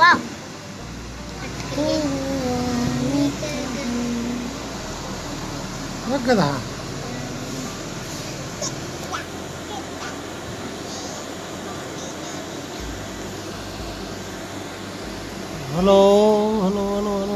我。我干啥？哈喽，哈喽，哈喽。